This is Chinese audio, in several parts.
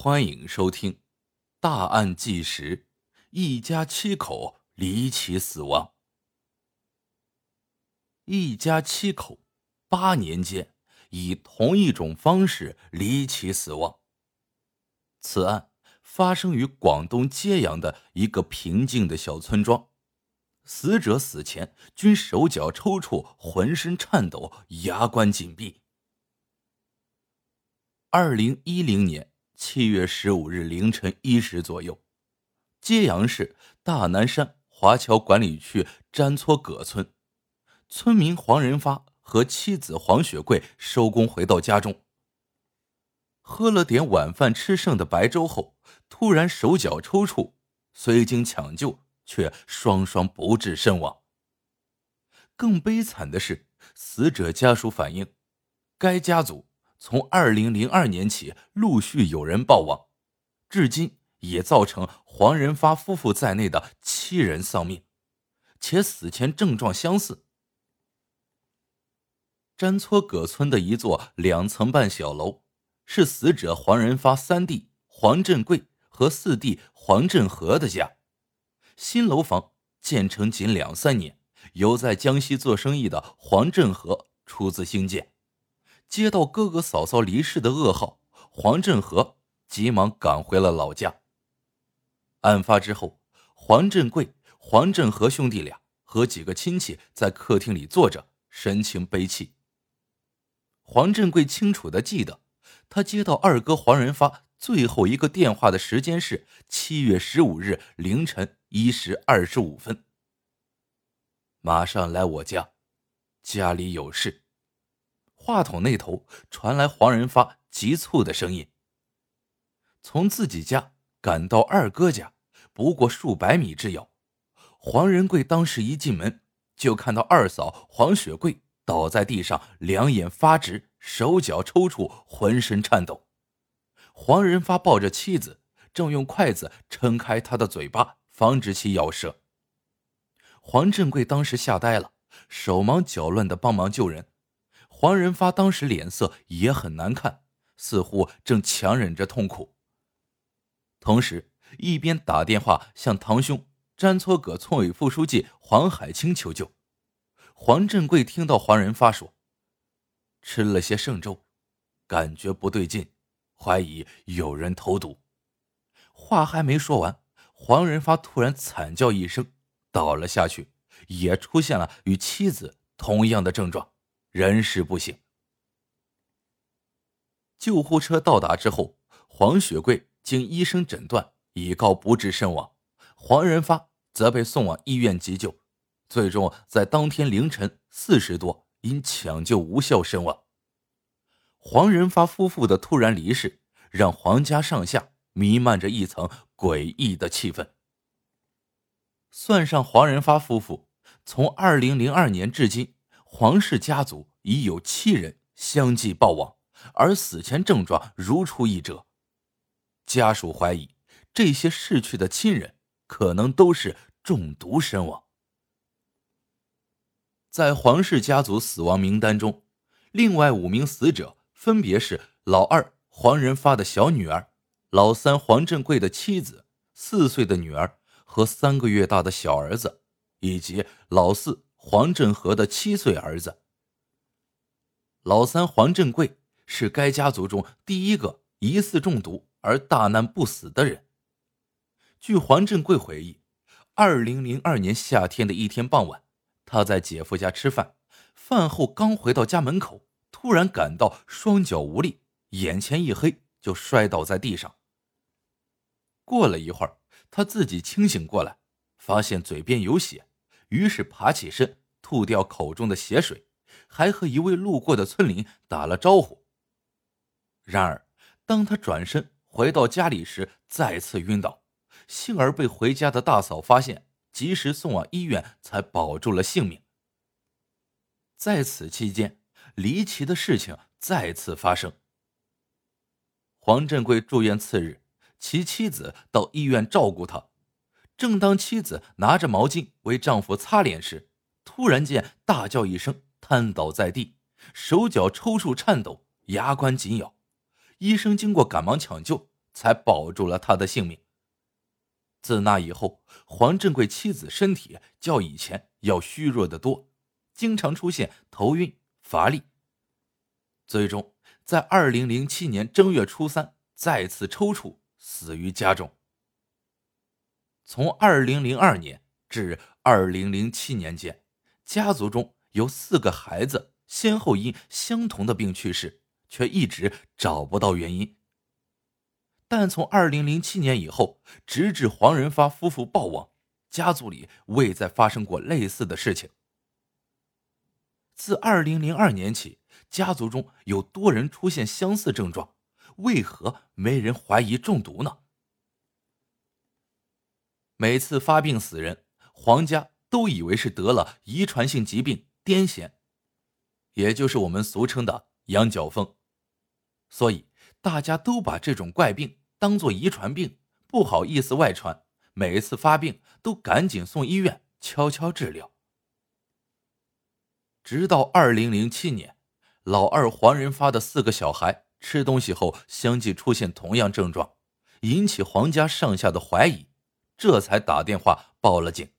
欢迎收听《大案纪实》，一家七口离奇死亡。一家七口八年间以同一种方式离奇死亡。此案发生于广东揭阳的一个平静的小村庄，死者死前均手脚抽搐，浑身颤抖，牙关紧闭。二零一零年。七月十五日凌晨一时左右，揭阳市大南山华侨管理区詹搓葛村，村民黄仁发和妻子黄雪桂收工回到家中，喝了点晚饭吃剩的白粥后，突然手脚抽搐，虽经抢救，却双双不治身亡。更悲惨的是，死者家属反映，该家族。从二零零二年起，陆续有人报亡，至今也造成黄仁发夫妇在内的七人丧命，且死前症状相似。詹搓葛村的一座两层半小楼，是死者黄仁发三弟黄振贵和四弟黄振和的家。新楼房建成仅两三年，由在江西做生意的黄振和出资兴建。接到哥哥嫂嫂离世的噩耗，黄振和急忙赶回了老家。案发之后，黄振贵、黄振和兄弟俩和几个亲戚在客厅里坐着，神情悲戚。黄振贵清楚的记得，他接到二哥黄仁发最后一个电话的时间是七月十五日凌晨一时二十五分。马上来我家，家里有事。话筒那头传来黄仁发急促的声音。从自己家赶到二哥家，不过数百米之遥。黄仁贵当时一进门，就看到二嫂黄雪桂倒在地上，两眼发直，手脚抽搐，浑身颤抖。黄仁发抱着妻子，正用筷子撑开她的嘴巴，防止其咬舌。黄振贵当时吓呆了，手忙脚乱的帮忙救人。黄仁发当时脸色也很难看，似乎正强忍着痛苦，同时一边打电话向堂兄詹搓葛村委副书记黄海清求救。黄振贵听到黄仁发说：“吃了些剩粥，感觉不对劲，怀疑有人投毒。”话还没说完，黄仁发突然惨叫一声，倒了下去，也出现了与妻子同样的症状。人事不省。救护车到达之后，黄雪桂经医生诊断已告不治身亡，黄仁发则被送往医院急救，最终在当天凌晨四时多因抢救无效身亡。黄仁发夫妇的突然离世，让黄家上下弥漫着一层诡异的气氛。算上黄仁发夫妇，从二零零二年至今。黄氏家族已有七人相继暴亡，而死前症状如出一辙。家属怀疑这些逝去的亲人可能都是中毒身亡。在黄氏家族死亡名单中，另外五名死者分别是老二黄仁发的小女儿、老三黄振贵的妻子、四岁的女儿和三个月大的小儿子，以及老四。黄振和的七岁儿子，老三黄振贵是该家族中第一个疑似中毒而大难不死的人。据黄振贵回忆，二零零二年夏天的一天傍晚，他在姐夫家吃饭，饭后刚回到家门口，突然感到双脚无力，眼前一黑，就摔倒在地上。过了一会儿，他自己清醒过来，发现嘴边有血。于是爬起身，吐掉口中的血水，还和一位路过的村民打了招呼。然而，当他转身回到家里时，再次晕倒，幸而被回家的大嫂发现，及时送往医院，才保住了性命。在此期间，离奇的事情再次发生。黄振贵住院次日，其妻子到医院照顾他。正当妻子拿着毛巾为丈夫擦脸时，突然间大叫一声，瘫倒在地，手脚抽搐颤抖，牙关紧咬。医生经过赶忙抢救，才保住了他的性命。自那以后，黄振贵妻子身体较以前要虚弱的多，经常出现头晕、乏力。最终，在二零零七年正月初三再次抽搐，死于家中。从二零零二年至二零零七年间，家族中有四个孩子先后因相同的病去世，却一直找不到原因。但从二零零七年以后，直至黄仁发夫妇暴亡，家族里未再发生过类似的事情。自二零零二年起，家族中有多人出现相似症状，为何没人怀疑中毒呢？每次发病死人，黄家都以为是得了遗传性疾病癫痫，也就是我们俗称的羊角风，所以大家都把这种怪病。当做遗传病，不好意思外传。每一次发病，都赶紧送医院悄悄治疗。直到二零零七年，老二黄仁发的四个小孩吃东西后相继出现同样症状，引起黄家上下的怀疑，这才打电话报了警。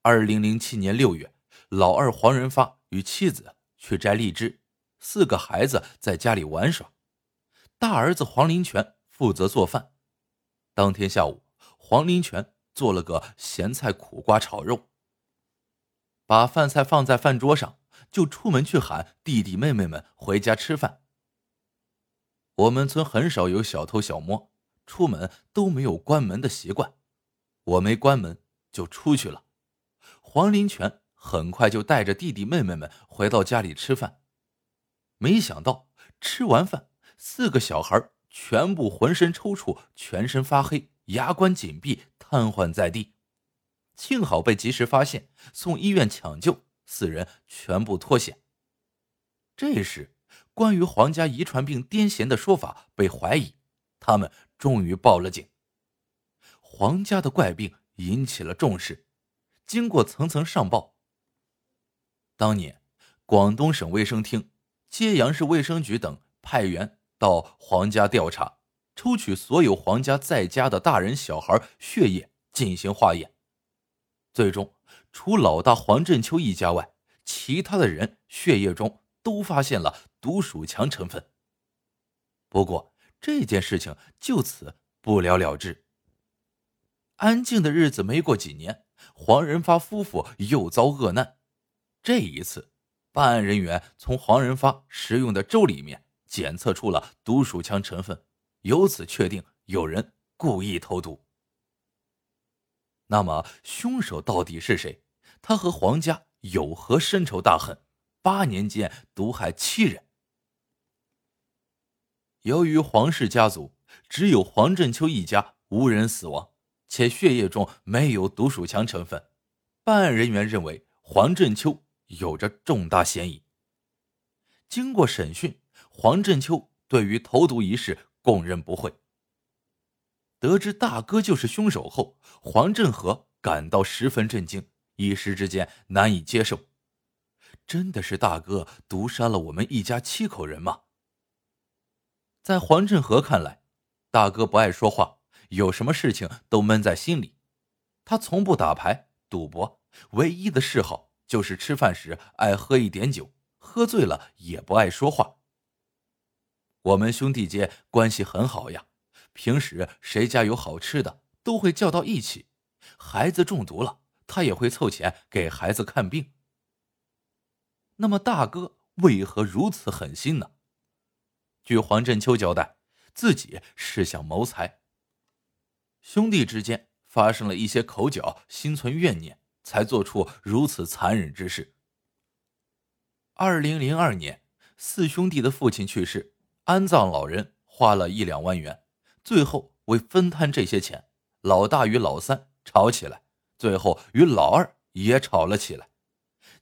二零零七年六月，老二黄仁发与妻子去摘荔枝，四个孩子在家里玩耍。大儿子黄林泉负责做饭。当天下午，黄林泉做了个咸菜苦瓜炒肉，把饭菜放在饭桌上，就出门去喊弟弟妹妹们回家吃饭。我们村很少有小偷小摸，出门都没有关门的习惯，我没关门就出去了。黄林泉很快就带着弟弟妹妹们回到家里吃饭，没想到吃完饭。四个小孩全部浑身抽搐，全身发黑，牙关紧闭，瘫痪在地。幸好被及时发现，送医院抢救，四人全部脱险。这时，关于黄家遗传病癫痫的说法被怀疑，他们终于报了警。黄家的怪病引起了重视，经过层层上报，当年广东省卫生厅、揭阳市卫生局等派员。到黄家调查，抽取所有黄家在家的大人小孩血液进行化验，最终除老大黄振秋一家外，其他的人血液中都发现了毒鼠强成分。不过这件事情就此不了了之。安静的日子没过几年，黄仁发夫妇又遭恶难。这一次，办案人员从黄仁发食用的粥里面。检测出了毒鼠强成分，由此确定有人故意投毒。那么凶手到底是谁？他和黄家有何深仇大恨？八年间毒害七人。由于黄氏家族只有黄振秋一家无人死亡，且血液中没有毒鼠强成分，办案人员认为黄振秋有着重大嫌疑。经过审讯。黄振秋对于投毒一事供认不讳。得知大哥就是凶手后，黄振和感到十分震惊，一时之间难以接受。真的是大哥毒杀了我们一家七口人吗？在黄振和看来，大哥不爱说话，有什么事情都闷在心里。他从不打牌、赌博，唯一的嗜好就是吃饭时爱喝一点酒，喝醉了也不爱说话。我们兄弟间关系很好呀，平时谁家有好吃的都会叫到一起。孩子中毒了，他也会凑钱给孩子看病。那么大哥为何如此狠心呢？据黄振秋交代，自己是想谋财。兄弟之间发生了一些口角，心存怨念，才做出如此残忍之事。二零零二年，四兄弟的父亲去世。安葬老人花了一两万元，最后为分摊这些钱，老大与老三吵起来，最后与老二也吵了起来。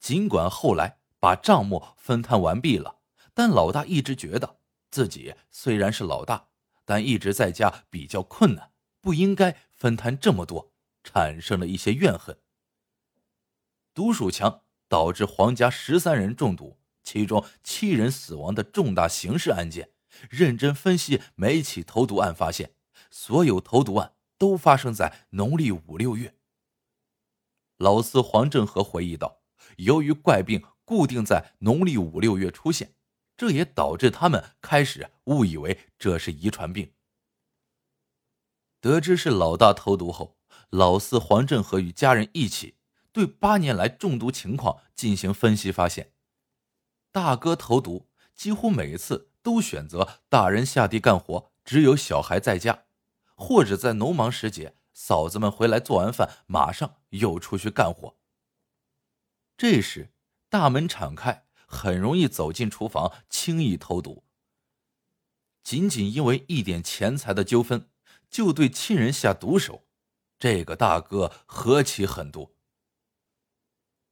尽管后来把账目分摊完毕了，但老大一直觉得自己虽然是老大，但一直在家比较困难，不应该分摊这么多，产生了一些怨恨。毒鼠强导致黄家十三人中毒。其中七人死亡的重大刑事案件，认真分析每起投毒案，发现所有投毒案都发生在农历五六月。老四黄振和回忆道：“由于怪病固定在农历五六月出现，这也导致他们开始误以为这是遗传病。”得知是老大投毒后，老四黄振和与家人一起对八年来中毒情况进行分析，发现大哥投毒几乎每一次都选择大人下地干活，只有小孩在家，或者在农忙时节。嫂子们回来做完饭，马上又出去干活。这时大门敞开，很容易走进厨房，轻易投毒。仅仅因为一点钱财的纠纷，就对亲人下毒手，这个大哥何其狠毒！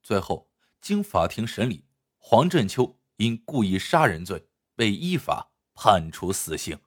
最后经法庭审理，黄振秋因故意杀人罪被依法判处死刑。